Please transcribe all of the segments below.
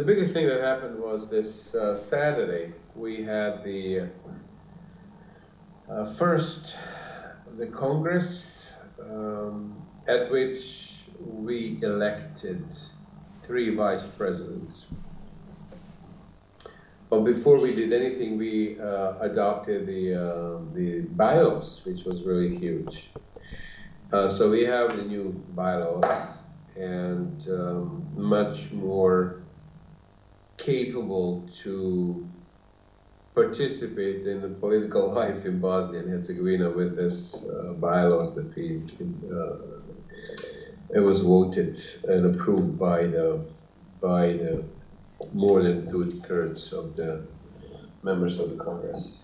the biggest thing that happened was this uh, Saturday. We had the uh, first the Congress um, at which we elected three vice presidents. But before we did anything, we uh, adopted the uh, the bylaws, which was really huge. Uh, so we have the new bylaws and um, much more capable to participate in the political life in Bosnia and Herzegovina with this uh, bylaws that we uh, it was voted and approved by the by the more than two thirds of the members of the Congress.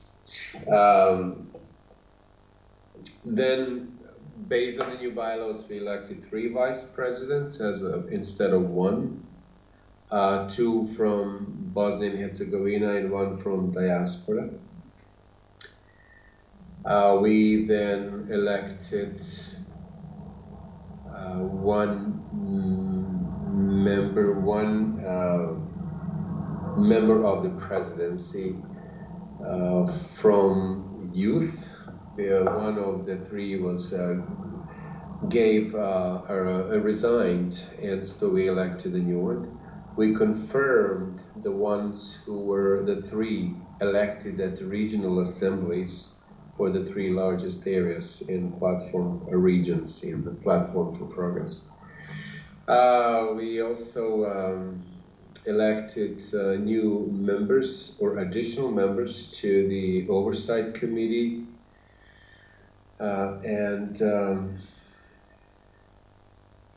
Um, then, based on the new bylaws, we elected three vice presidents as a, instead of one. Uh, two from Bosnia and Herzegovina and one from diaspora. Uh, we then elected uh, one member, one uh, member of the presidency uh, from youth. one of the three was uh, gave uh, uh, resigned, and so we elected a new one. We confirmed the ones who were the three elected at the regional assemblies for the three largest areas in platform regions in the platform for progress. Uh, we also um, elected uh, new members or additional members to the oversight committee uh, and um,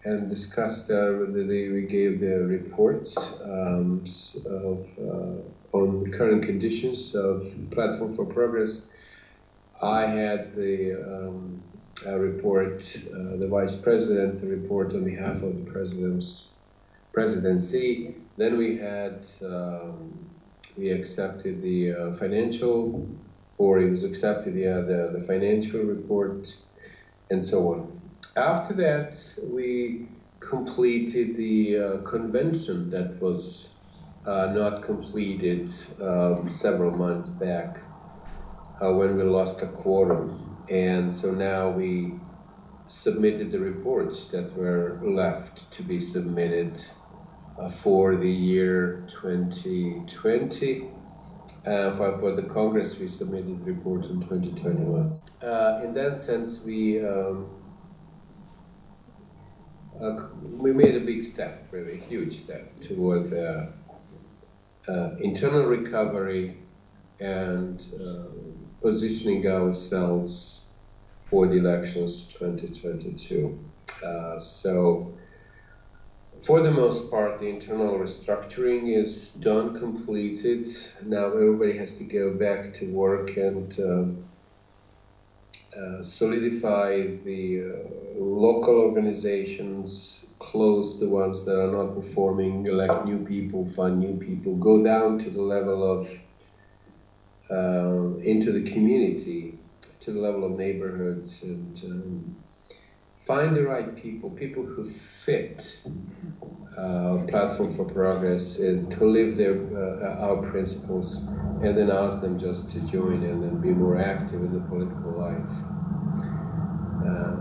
and discussed uh, the, we gave the reports um, of, uh, on the current conditions of platform for progress. I had the um, report, uh, the vice president, the report on behalf of the president's presidency. Then we had um, we accepted the uh, financial, or it was accepted yeah, the the financial report, and so on. After that, we completed the uh, convention that was uh, not completed um, several months back uh, when we lost a quorum, and so now we submitted the reports that were left to be submitted uh, for the year 2020. Uh, for, for, the Congress, we submitted reports in 2021. Uh, in that sense, we um, we made a big step, really huge step toward uh, internal recovery and uh, positioning ourselves for the elections 2022. so for the most part, the internal restructuring is done, completed. Now everybody has to go back to work and uh, solidify the uh, local organizations, close the ones that are not performing, elect new people, find new people, go down to the level of uh, into the community, to the level of neighborhoods and um, find the right people, people who fit uh, Platform for Progress, and to live their uh, our principles, and then ask them just to join in and be more active in the political life. Uh,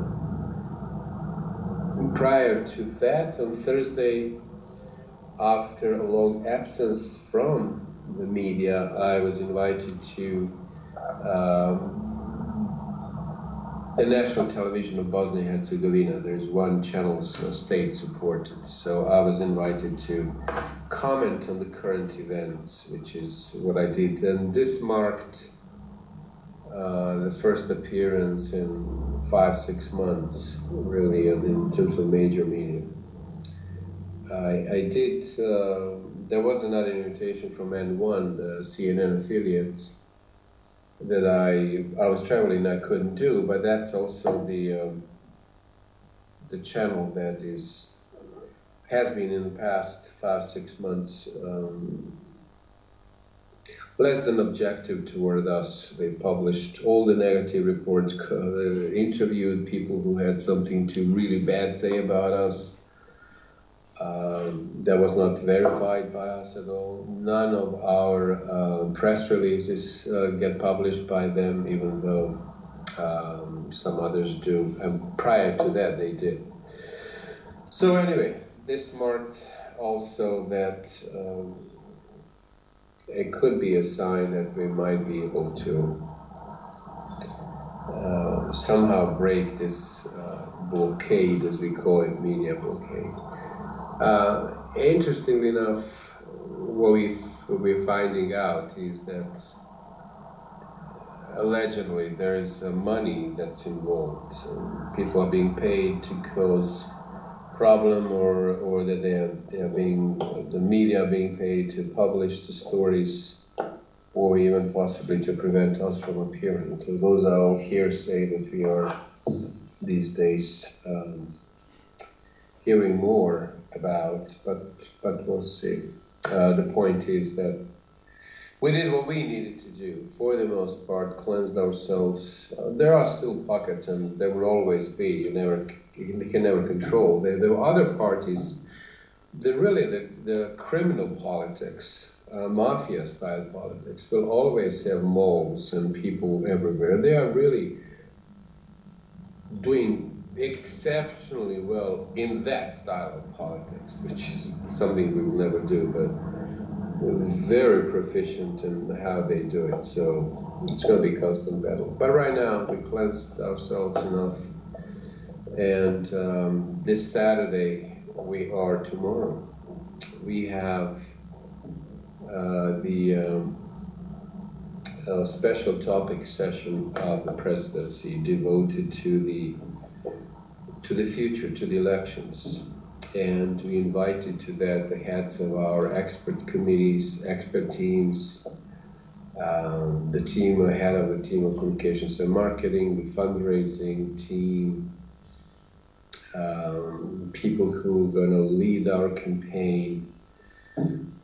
prior to that, on Thursday, after a long absence from the media, I was invited to um, the national television of Bosnia and Herzegovina. There's one channel uh, state supported. So I was invited to comment on the current events, which is what I did. And this marked uh, the first appearance in five, six months, really, in terms of major media. I, I did, uh, there was another invitation from N1, the CNN affiliate that I I was traveling I couldn't do, but that's also the um, the channel that is has been in the past five six months um, less than objective toward us. They published all the negative reports, uh, interviewed people who had something to really bad say about us. Um, that was not verified by us at all. None of our uh, press releases uh, get published by them, even though um, some others do. And prior to that, they did. So, anyway, this marked also that um, it could be a sign that we might be able to uh, somehow break this uh, blockade, as we call it, media blockade. Uh, interestingly enough, what, we, we're finding out is that allegedly there is money that's involved. people are being paid to cause problem or, or that they are, they are being, the media are being paid to publish the stories or even possibly to prevent us from appearing. So those are all hearsay that we are these days um, hearing more about, but, but we'll see. Uh, the point is that we did what we needed to do, for the most part, cleansed ourselves. Uh, there are still pockets, and there will always be. You never, you can never control. There, there are other parties. The really the, the criminal politics uh, mafia style politics will always have moles and people everywhere. They are really doing exceptionally well in that style of politics, which is something we will never do, but very proficient in how they do it. So it's going to be constant battle. But right now, we cleansed ourselves enough. And um, this Saturday, we are tomorrow. We have uh, the um, uh, special topic session of the presidency devoted to the to the future, to the elections. And we invited to that the heads of our expert committees, expert teams, um, the team ahead of the team of communications and marketing, the fundraising team, um, people who are going to lead our campaign,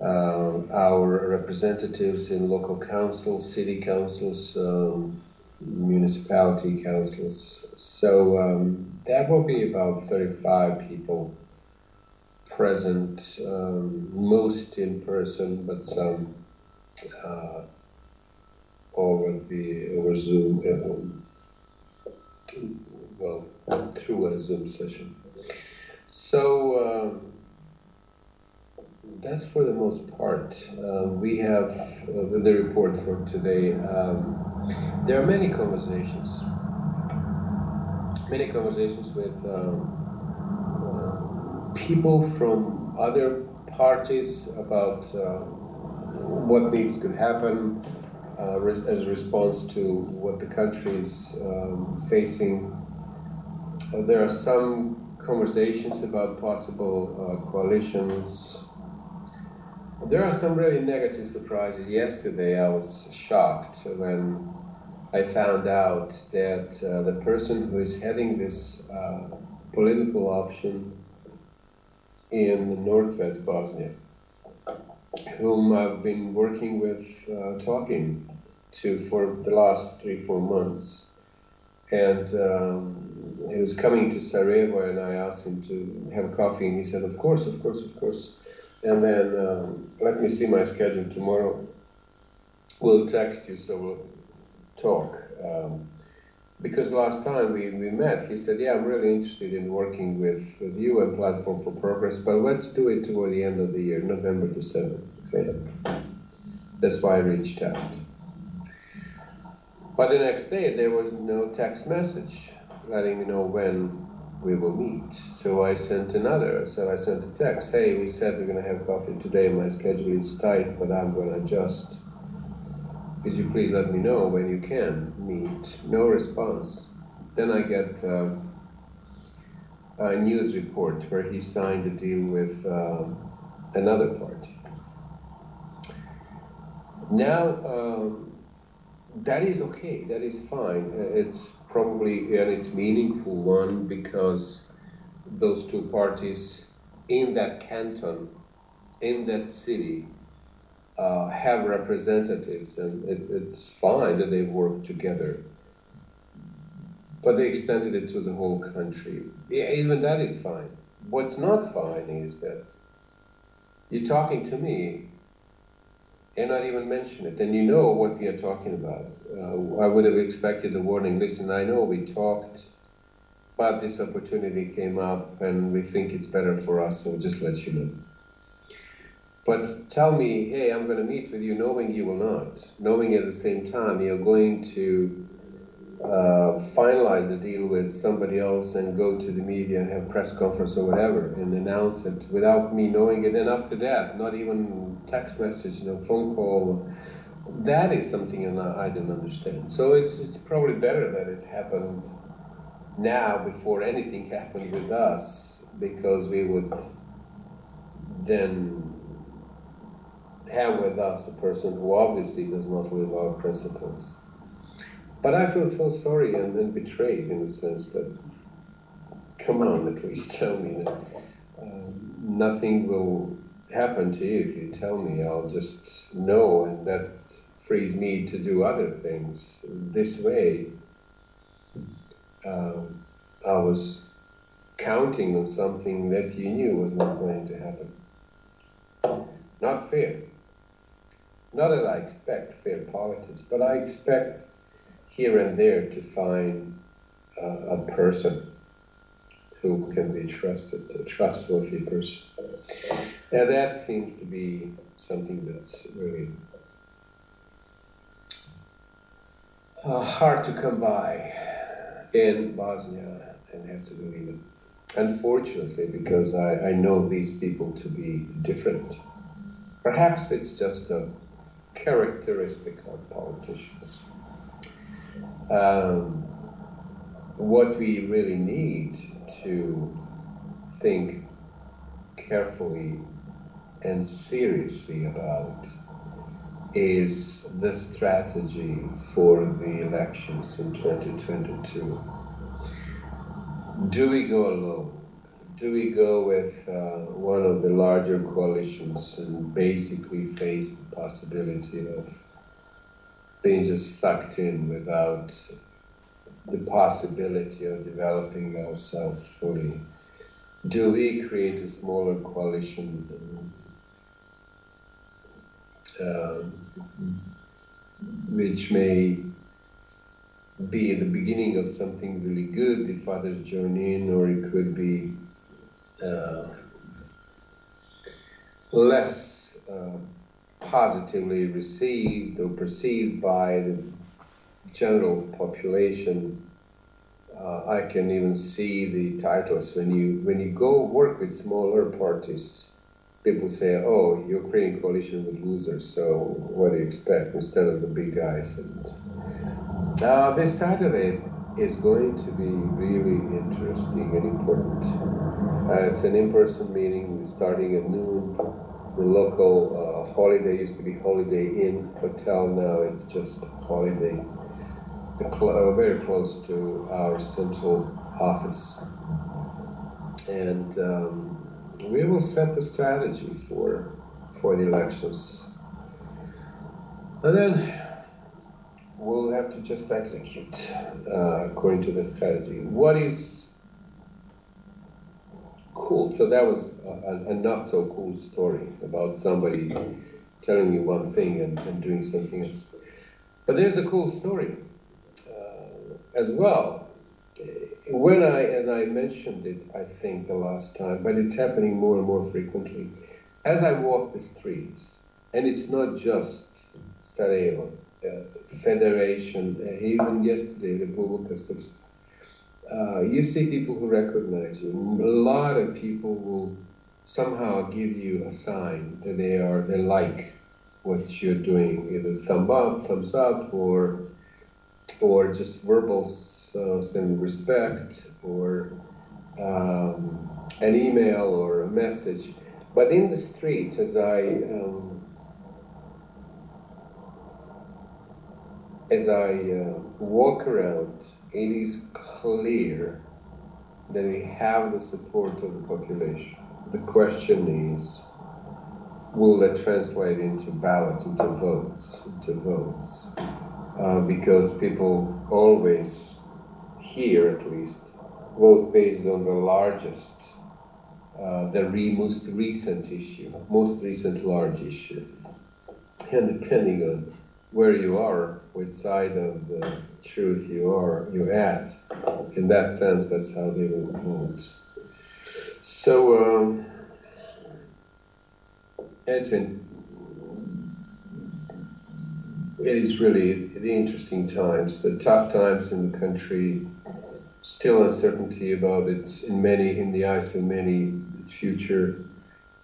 uh, our representatives in local councils, city councils, um, municipality councils. So um, that will be about 35 people present, um, most in person, but some uh, over the over Zoom. Uh, well, through a Zoom session. So. Um, that's for the most part. Uh, we have uh, the report for today. Um, there are many conversations, many conversations with um, uh, people from other parties about uh, what needs to happen uh, as a response to what the country is um, facing. Uh, there are some conversations about possible coalitions there are some really negative surprises. Yesterday, I was shocked when I found out that uh, the person who is heading this uh, political option in northwest Bosnia, whom I've been working with, uh, talking to for the last three, four months, and um, he was coming to Sarajevo, and I asked him to have coffee, and he said, "Of course, of course, of course." And then um, let me see my schedule tomorrow. We'll text you, so we'll talk. Um, because last time we, we met, he said, Yeah, I'm really interested in working with, with you and Platform for Progress, but let's do it toward the end of the year, November the 7th. Okay? That's why I reached out. But the next day, there was no text message letting me know when we will meet. So I sent another. So I sent a text. Hey, we said we're going to have coffee today. My schedule is tight, but I'm going to adjust. Could you please let me know when you can meet? No response. Then I get uh, a news report where he signed a deal with uh, another party. Now, um, that is okay. That is fine. It's probably and it's meaningful one because those two parties in that canton, in that city, uh, have representatives, and it, it's fine that they work together. But they extended it to the whole country. Yeah, even that is fine. what's not fine is that you're talking to me and not even mention it, and you know what we are talking about. Uh, I would have expected the warning. Listen, I know we talked, but this opportunity came up, and we think it's better for us, so just let you know. But tell me, hey, I'm going to meet with you, knowing you will not, knowing at the same time you're going to uh, finalize a deal with somebody else and go to the media and have press conference or whatever and announce it without me knowing it. And after that, not even text message, you know, phone call. That is something I don't understand. So it's it's probably better that it happened now before anything happened with us because we would then have with us a person who obviously does not live our principles. But I feel so sorry and, and betrayed in the sense that, come on, at least tell me that um, nothing will happen to you if you tell me. I'll just know, and that frees me to do other things. This way, um, I was counting on something that you knew was not going to happen. Not fair. Not that I expect fair politics, but I expect here and there to find uh, a person who can be trusted, a trustworthy person. Now that seems to be something that's really uh, hard to come by in Bosnia and Herzegovina. Unfortunately, because I, I know these people to be different. Perhaps it's just a characteristic of politicians. Um, what we really need to think carefully and seriously about is the strategy for the elections in 2022. Do we go alone? do we go with uh, one of the larger coalitions and basically face the possibility of being just sucked in without the possibility of developing ourselves fully? Do we create a smaller coalition uh, which may be the beginning of something really good if others join in, or it could be uh, less uh, positively received or perceived by the general population. Uh, I can even see the titles when you when you go work with smaller parties. People say, "Oh, creating coalition with losers, so what do you expect?" Instead of the big guys. And uh, this Saturday, is going to be really interesting and important. Uh, it's an in-person meeting starting at noon. The local uh, holiday used to be Holiday Inn Hotel. Now it's just Holiday. Cl- uh, very close to our central office, and um, we will set the strategy for for the elections. And then we'll have to just execute uh, according to the strategy. What is cool? So that was a, a, not so cool story about somebody telling you one thing and, and doing something else. But there's a cool story uh, as well. When I, and I mentioned it, I think, the last time, but it's happening more and more frequently. As I walk the streets, and it's not just Sarajevo, uh, federation, uh, even yesterday, the Republika uh, you see people who recognize you. A lot of people will somehow give you a sign that they are they like what you're doing, either thumb up, thumbs up, or or just verbal uh, respect, or um, an email or a message. But in the street, as I um, as I uh, walk around, it is clear that we have the support of the population. The question is, will that translate into ballots, into votes, into votes? Uh, because people always, here at least, vote based on the largest uh, the re- most recent issue, most recent large issue. And depending on where you are, which side of the truth you are, you're at, in that sense, that's how they will vote. So, um, it's it is really the interesting times, the tough times in the country, still uncertainty about it in many, in the eyes of many, its future.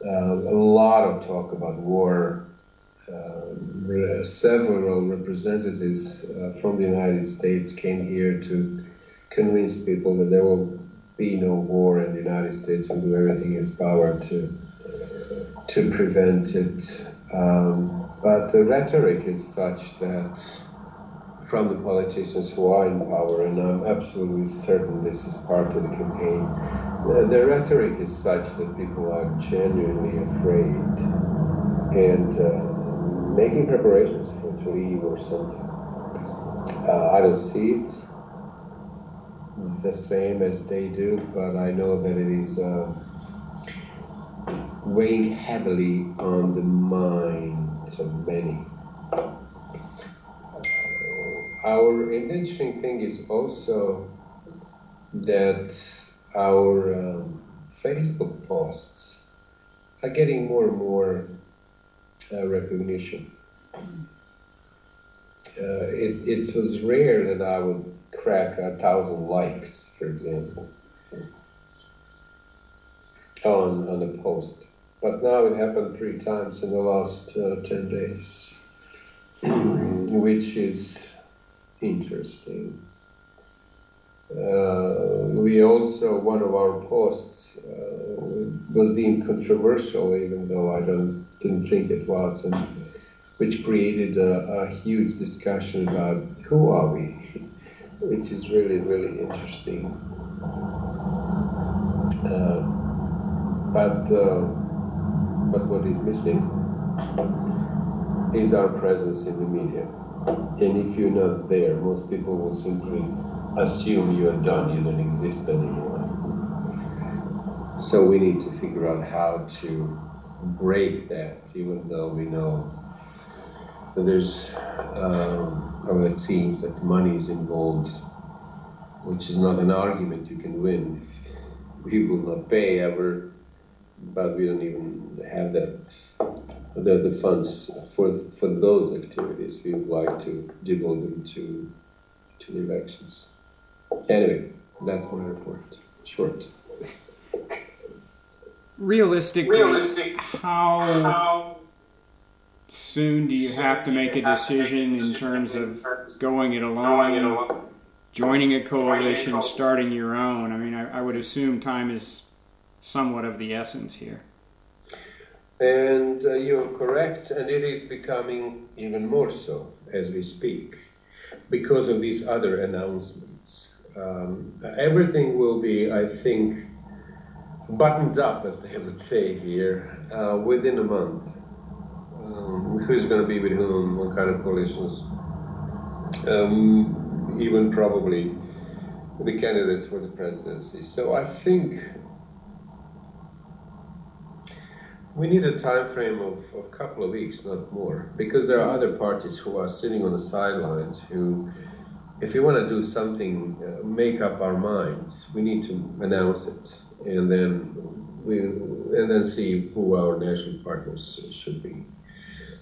Uh, a lot of talk about war. Uh, several representatives uh, from the United States came here to convince people that there will be no war in the United States and do everything in its power to to prevent it. Um, but the rhetoric is such that from the politicians who are in power, and I'm absolutely certain this is part of the campaign. The, the rhetoric is such that people are genuinely afraid and uh, making preparations for to leave or something. Uh, I don't see it the same as they do, but I know that it is uh, weighing heavily on the minds of many our interesting thing is also that our um, Facebook posts are getting more and more uh, recognition. Uh, it, it was rare that I would crack a thousand likes, for example, on, on a post. But now it happened three times in the last uh, 10 days, which is interesting. Uh, we also, one of our posts uh, was deemed controversial, even though I don't, didn't think it was, and which created a, a huge discussion about who are we, which is really, really interesting. Uh, but, uh, but what is missing is our presence in the media. And if you're not there, most people will simply assume you are done, you don't exist anymore. So we need to figure out how to break that, even though we know that there's, um, or it seems that money is involved, which is not an argument you can win. We will not pay ever, but we don't even have that the, the funds for for those activities we would like to devote them to to the elections. Anyway, that's my report. Short. Realistically, Realistic. how, how soon do you have to make a decision in terms of going it alone, joining a coalition, starting your own? I mean, I, I would assume time is somewhat of the essence here. And uh, you're correct, and it is becoming even more so as we speak because of these other announcements. Um, everything will be, I think, buttoned up, as they would say here, uh, within a month. Um, who's going to be with whom, what kind of coalitions, um, even probably the candidates for the presidency. So I think We need a time frame of a couple of weeks, not more, because there are other parties who are sitting on the sidelines who, if we want to do something, uh, make up our minds, we need to announce it, and then we and then see who our national partners should be.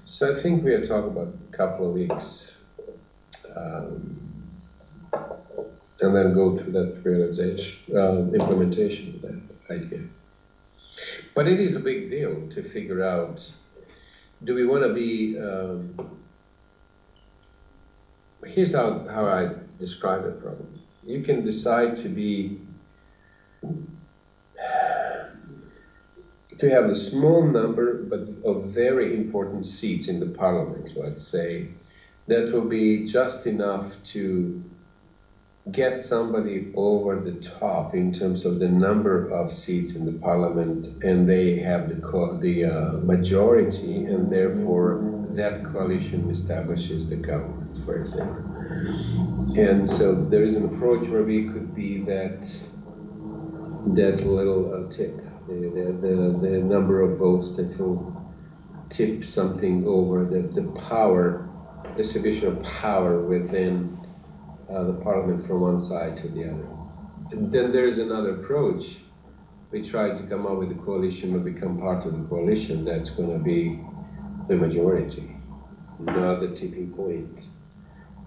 So I think we are talking about a couple of weeks, um, and then go through that realization, uh, implementation of that idea. But it is a big deal to figure out do we want to be. Um, here's how, how I describe it probably. You can decide to be. To have a small number but of very important seats in the parliament, let's say, that will be just enough to get somebody over the top in terms of the number of seats in the parliament, and they have the the uh, majority, and therefore that coalition establishes the government, for example. And so there is an approach where we could be that that little uh, tip the, the, the, number of votes that will tip something over the, the power, distribution of power within uh, the parliament from one side to the other. And then there's another approach. We try to come up with a coalition or become part of the coalition that's going to be the majority, not the tipping point,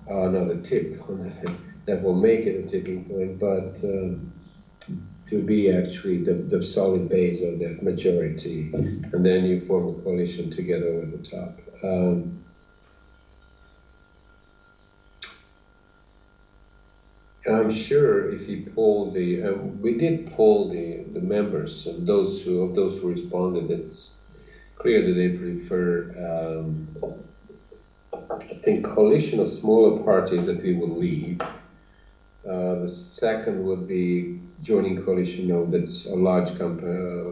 uh, not a tip that will make it a tipping point, but um, to be actually the, the solid base of that majority, and then you form a coalition together over the top. Um, I'm sure if you poll the, uh, we did poll the, the members and those who of those who responded, it's clear that they prefer, um, I think, coalition of smaller parties that we will leave. Uh, the second would be joining coalition of that's a large comp- uh,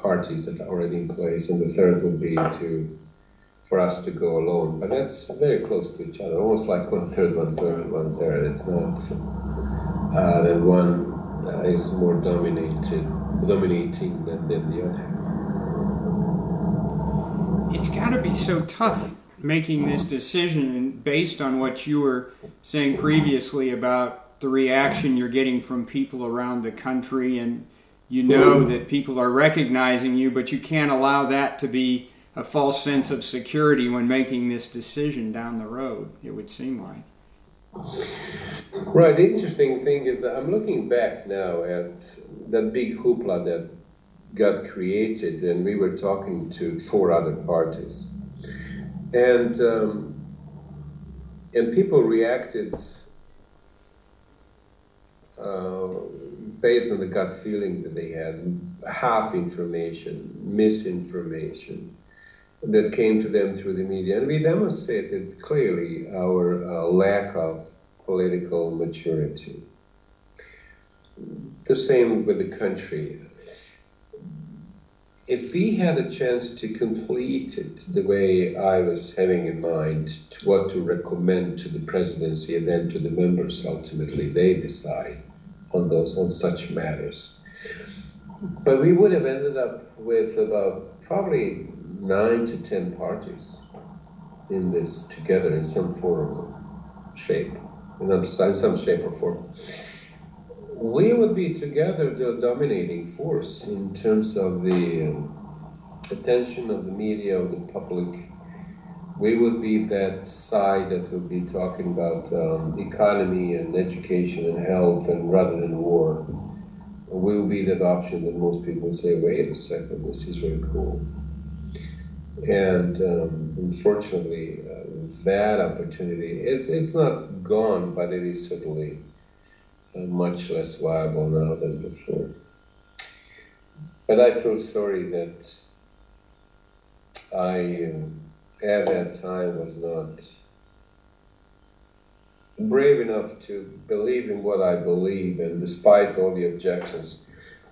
parties that are already in place, and the third would be to for us to go alone. But that's very close to each other, almost like one third, one third, one third. It's not uh, that one uh, is more dominated, dominating than, than the other. It's got to be so tough making this decision based on what you were saying previously about the reaction you're getting from people around the country, and you know that people are recognizing you, but you can't allow that to be a false sense of security when making this decision down the road, it would seem like. Right. The interesting thing is that I'm looking back now at that big hoopla that got created, and we were talking to four other parties, and um, and people reacted uh, based on the gut feeling that they had, half information, misinformation that came to them through the media. And we demonstrated clearly our uh, lack of political maturity. The same with the country. If we had a chance to complete it the way I was having in mind, to what to recommend to the presidency and then to the members, ultimately they decide on those on such matters. But we would have ended up with about probably nine to ten parties in this together in some form shape, in some shape or form. We would be together the dominating force in terms of the um, attention of the media, of the public. We would be that side that would be talking about um, economy and education and health and rather than war. We will be that option that most people say, wait a second, this is very cool. And um, unfortunately, uh, that opportunity is it's not gone, but it is certainly uh, much less viable now than before. But I feel sorry that I, uh, at that time, was not brave enough to believe in what I believe, and despite all the objections,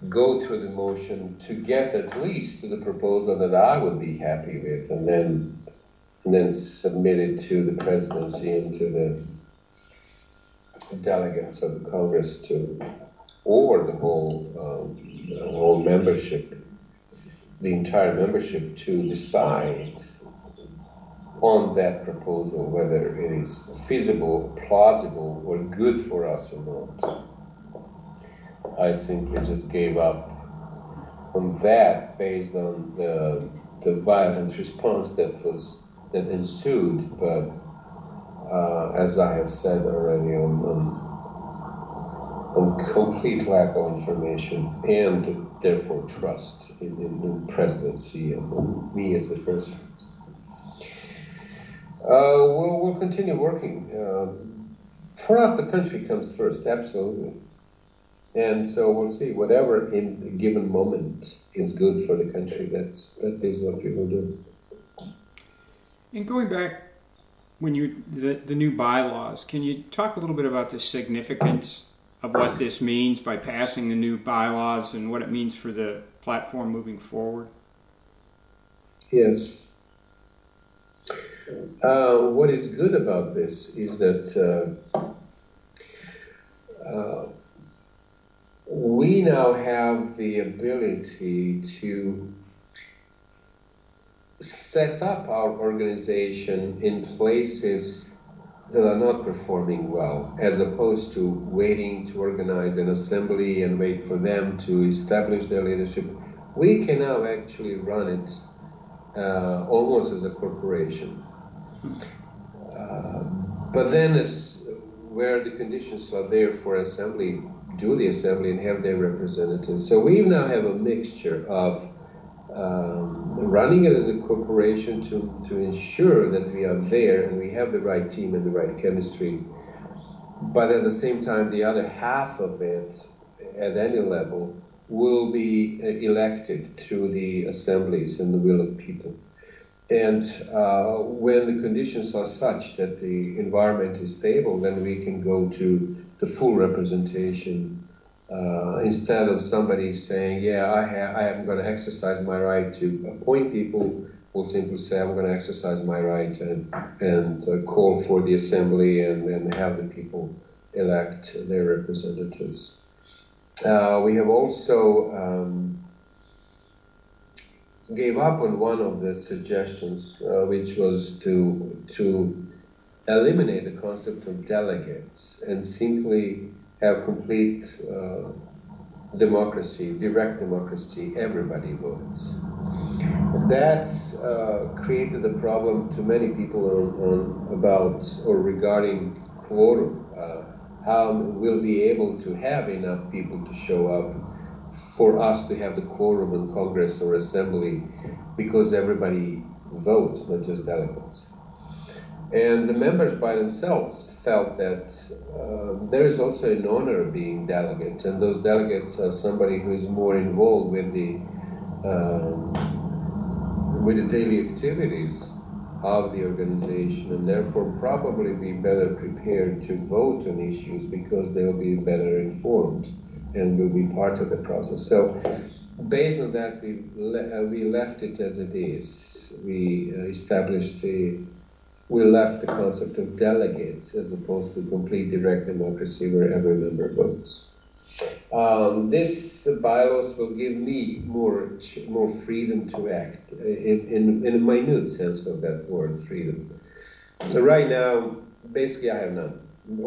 go through the motion to get at least to the proposal that I would be happy with, and then and then submit it to the presidency and to the delegates of the Congress to, or the whole um, the whole membership, the entire membership to decide on that proposal whether it is feasible, plausible, or good for us or not. I simply just gave up on that based on the, the violent response that was that ensued. But uh, as I have said already, on, on, on, complete lack of information and therefore trust in, in, in presidency and me as a person. Uh, we'll, we'll continue working. Uh, for us, the country comes first, absolutely. And so we'll see. Whatever in a given moment is good for the country, that's that is what we will do. And going back when you the, the new bylaws, can you talk a little bit about the significance of what this means by passing the new bylaws and what it means for the platform moving forward? Yes. Uh, what is good about this is that uh, uh, we now have the ability to set up our organization in places that are not performing well, as opposed to waiting to organize an assembly and wait for them to establish their leadership. We can now actually run it uh, almost as a corporation. Uh, but then, as where the conditions are there for assembly, do the assembly and have their representatives. So we now have a mixture of um, running it as a corporation to, to ensure that we are there and we have the right team and the right chemistry. But at the same time, the other half of it, at any level, will be uh, elected through the assemblies and the will of people. And uh, when the conditions are such that the environment is stable, then we can go to the full representation uh, instead of somebody saying, "Yeah, I, ha- I am going to exercise my right to appoint people," We'll simply say, "I'm going to exercise my right and and uh, call for the assembly and, and have the people elect their representatives." Uh, we have also um, gave up on one of the suggestions, uh, which was to to eliminate the concept of delegates and simply have complete uh, democracy, direct democracy, everybody votes. That uh, created a problem to many people on, on about or regarding quorum. Uh, how we'll be able to have enough people to show up for us to have the quorum in Congress or Assembly because everybody votes, not just delegates. And the members by themselves felt that uh, there is also an honor being delegate, and those delegates are somebody who is more involved with the um, with the daily activities of the organization, and therefore probably be better prepared to vote on issues because they will be better informed and will be part of the process. So, based on that, we le- uh, we left it as it is. We uh, established the we left the concept of delegates as opposed to complete direct democracy where every member votes. Um, this bylaws will give me more more freedom to act in, in, in a minute sense of that word, freedom. So right now, basically, I have none.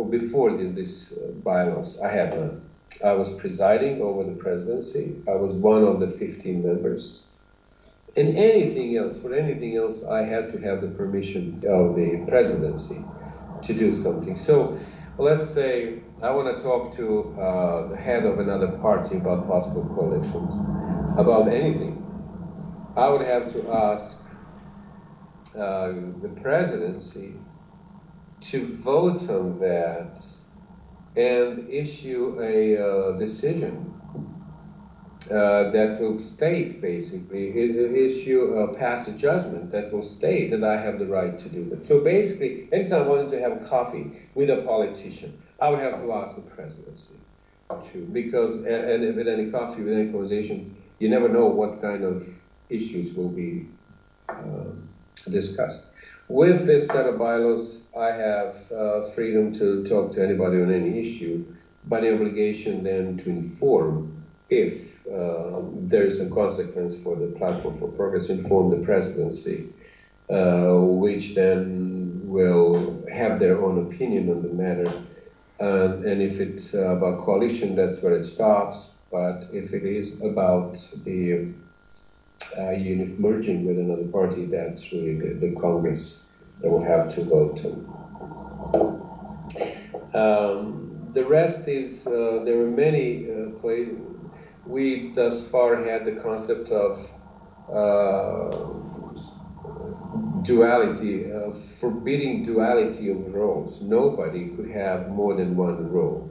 Before this, this uh, bylaws, I had none. I was presiding over the presidency. I was one of the 15 members. And anything else, for anything else, I had to have the permission of the presidency to do something. So let's say I want to talk to uh, the head of another party about possible coalitions, about anything. I would have to ask uh, the presidency to vote on that and issue a uh, decision uh, that will state basically issue a pass a judgment that will state that I have the right to do that. So basically, anytime I wanted to have coffee with a politician, I would have to ask the presidency to because and, and with any coffee with any conversation, you never know what kind of issues will be uh, discussed. With this set of bylaws, I have uh, freedom to talk to anybody on any issue, but the obligation then to inform if uh, there is a consequence for the platform for progress inform the presidency, uh, which then will have their own opinion on the matter. And, and if it's about coalition, that's where it stops. But if it is about the uh, unit merging with another party, that's really the, the Congress that will have to vote. Um, the rest is uh, there are many uh, places we thus far had the concept of uh, duality, uh, forbidding duality of roles. Nobody could have more than one role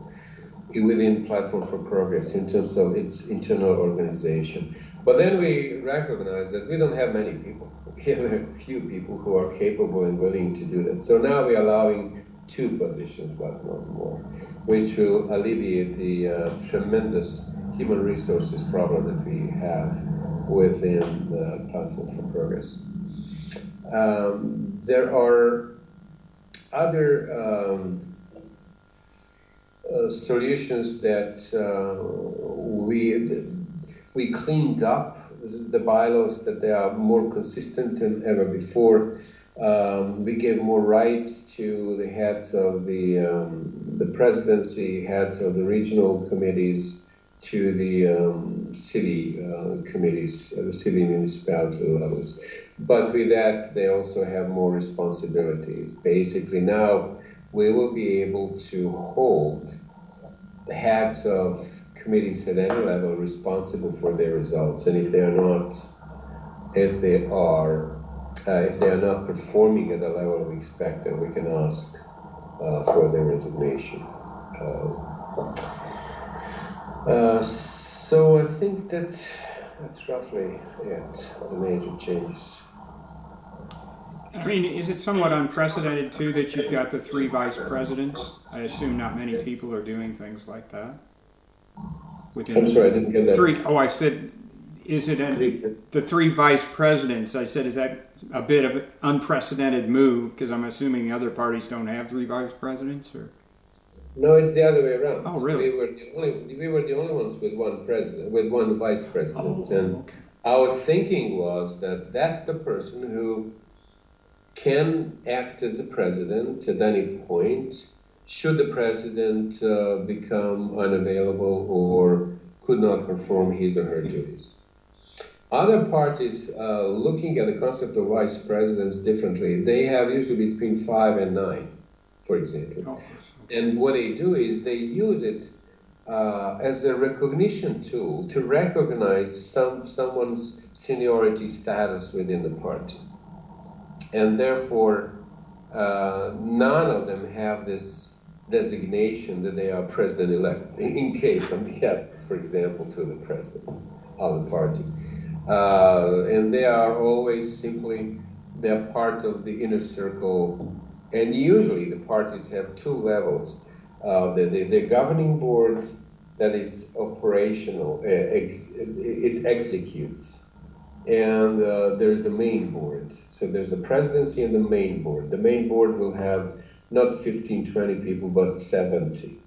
within Platform for Progress in terms of its internal organization. But then we recognize that we don't have many people. We have a few people who are capable and willing to do that. So now we're allowing two positions, but not more, which will alleviate the uh, tremendous human resources problem that we have within the Platform for Progress. Um, there are other um, uh, solutions that uh, we we cleaned up the bylaws that they are more consistent than ever before. Um, we gave more rights to the heads of the um, the presidency, heads of the regional committees, to the um, city uh, committees, uh, the city municipality levels. But with that, they also have more responsibilities. Basically, now we will be able to hold the heads of committees at any level responsible for their results. And if they are not as they are, uh, if they are not performing at the level we expect, then we can ask uh, for their resignation. Uh, uh so I think that that's roughly it, the major changes. I mean, is it somewhat unprecedented too that you've got the three vice presidents? I assume not many people are doing things like that. Within I'm sorry, I didn't get that. Three. Oh, I said, is it an, the three vice presidents? I said, is that a bit of an unprecedented move? Because I'm assuming the other parties don't have three vice presidents, or no, it's the other way around. Oh, really? We were the only we were the only ones with one president, with one vice president, oh, and okay. our thinking was that that's the person who can act as a president at any point should the president uh, become unavailable or could not perform his or her duties. Other parties uh, looking at the concept of vice presidents differently, they have usually between five and nine, for example. Oh. And what they do is they use it uh, as a recognition tool to recognize some someone's seniority status within the party and therefore uh, none of them have this designation that they are president-elect in, in case somebody happens, for example, to the president of the party. Uh, and they are always simply they're part of the inner circle. And usually the parties have two levels: uh, the, the, the governing board that is operational, uh, ex, it, it executes and uh, there's the main board. So there's the presidency and the main board. The main board will have not 15, 20 people, but 70.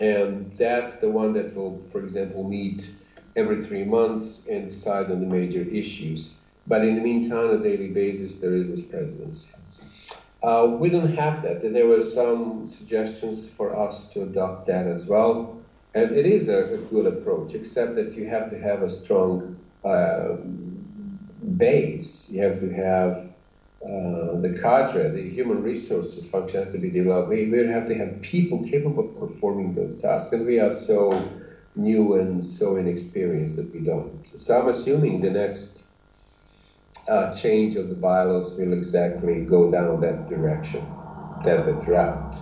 And that's the one that will, for example, meet every three months and decide on the major issues. But in the meantime, on a daily basis, there is this presidency. Uh, we don't have that. There were some suggestions for us to adopt that as well. And it is a, a good approach, except that you have to have a strong uh, base. You have to have uh, the cadre, the human resources function has to be developed. We, we have to have people capable of performing those tasks, and we are so new and so inexperienced that we don't. So I'm assuming the next uh, change of the bylaws will exactly go down that direction, that the route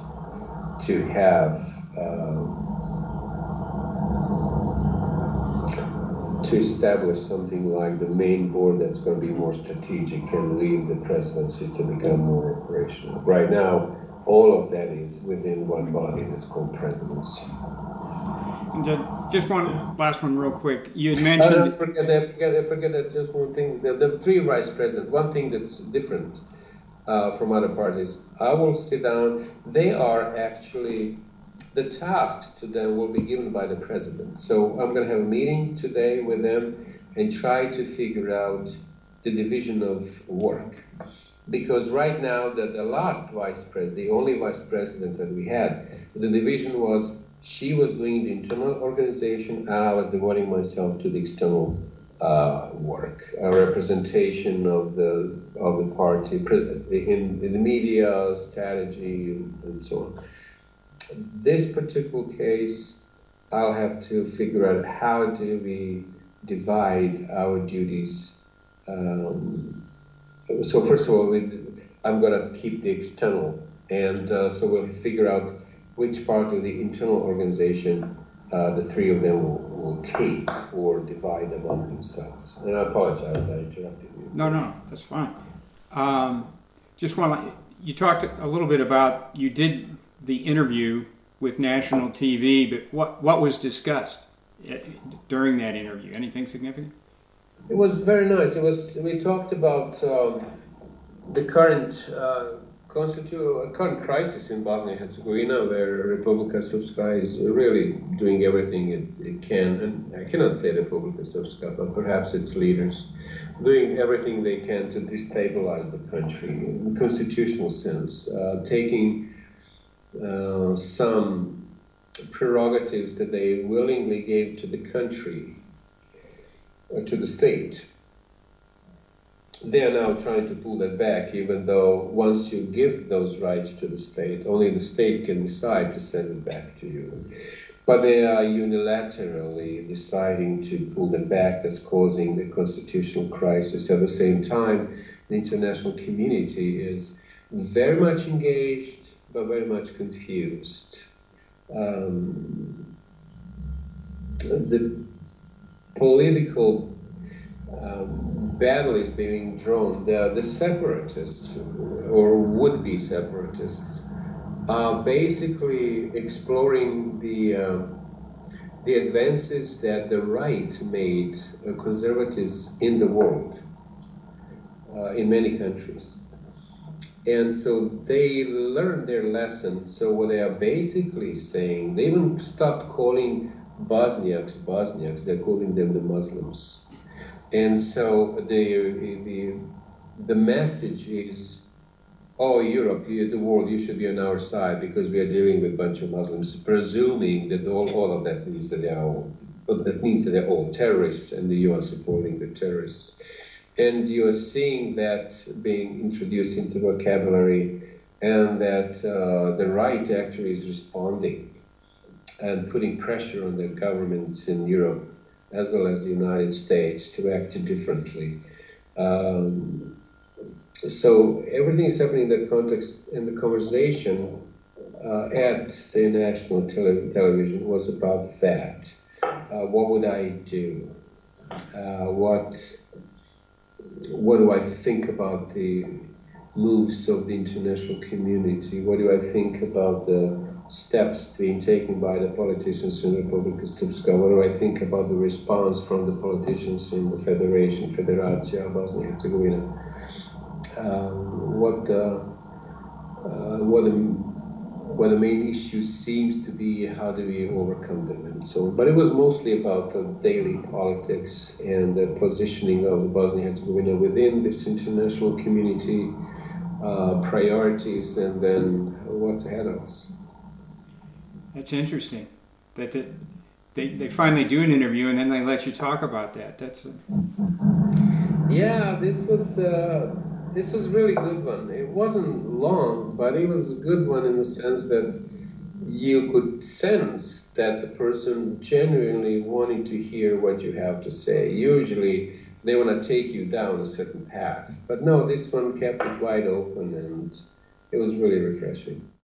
to have. Um, to establish something like the main board that's going to be more strategic and leave the presidency to become more operational. Right now, all of that is within one body that's called presidency. And just one last one, real quick. You had mentioned. Uh, forget, I forget, I forget that just one thing. The, the three vice presidents. One thing that's different uh, from other parties. I will sit down. They are actually the tasks to them will be given by the president. So I'm going to have a meeting today with them and try to figure out the division of work. Because right now, that the last vice president, the only vice president that we had, the division was she was doing the internal organization, and I was devoting myself to the external uh, work, a representation of the of the party in, in the media, strategy, and so on this particular case, I'll have to figure out how do we divide our duties. Um, so first of all, we, I'm going to keep the external, and uh, so we'll figure out which part of the internal organization uh, the three of them will, will take or divide among themselves. And I apologize, I interrupted you. No, no, that's fine. Um, just want you talked a little bit about you did the interview with national TV, but what, what was discussed uh, during that interview? Anything significant? It was very nice. It was we talked about um, the current uh, constitute a current crisis in Bosnia and Herzegovina, where Republika Srpska is really doing everything it, it, can, and I cannot say Republika Srpska, but perhaps its leaders, doing everything they can to destabilize the country in the constitutional sense, uh, taking uh, some prerogatives that they willingly gave to the country, uh, to the state, they are now trying to pull that back, even though once you give those rights to the state, only the state can decide to send it back to you. But they are unilaterally deciding to pull them back, that's causing the constitutional crisis. At the same time, the international community is very much engaged, but very much confused. Um, the political um, battle is being drawn. The, the separatists, or would be separatists, are basically exploring the, uh, the advances that the right made uh, conservatives in the world, uh, in many countries. And so they learned their lesson. So what they are basically saying, they even stopped calling Bosniaks Bosniaks, they're calling them the Muslims. And so the, the, the message is, oh, Europe, the world, you should be on our side because we are dealing with a bunch of Muslims, presuming that all, all of that means that they are all, that means that they're all terrorists and you are supporting the terrorists. And you are seeing that being introduced into vocabulary and that uh, the right actually is responding and putting pressure on the governments in Europe as well as the United States to act differently. Um, so everything is happening in the context in the conversation uh, at the national tele- television was about that. Uh, what would I do? Uh, what what do I think about the moves of the international community? What do I think about the steps being taken by the politicians in the Republic of Srpska. What do I think about the response from the politicians in the Federation, Federacija Bosnia Herzegovina? Um, what uh, what the what the main issue seems to be, how do we overcome them, and so on. But it was mostly about the daily politics and the positioning of Bosnia and Herzegovina within this international community, uh, priorities, and then what's ahead of us. That's interesting. That, that they, they finally do an interview and then they let you talk about that. That's a... yeah. This was uh, this was really good one. It wasn't long, but it was a good one in the sense that you could sense that the person genuinely wanting to hear what you have to say. Usually they want to take you down a certain path, but no, this one kept it wide open and it was really refreshing.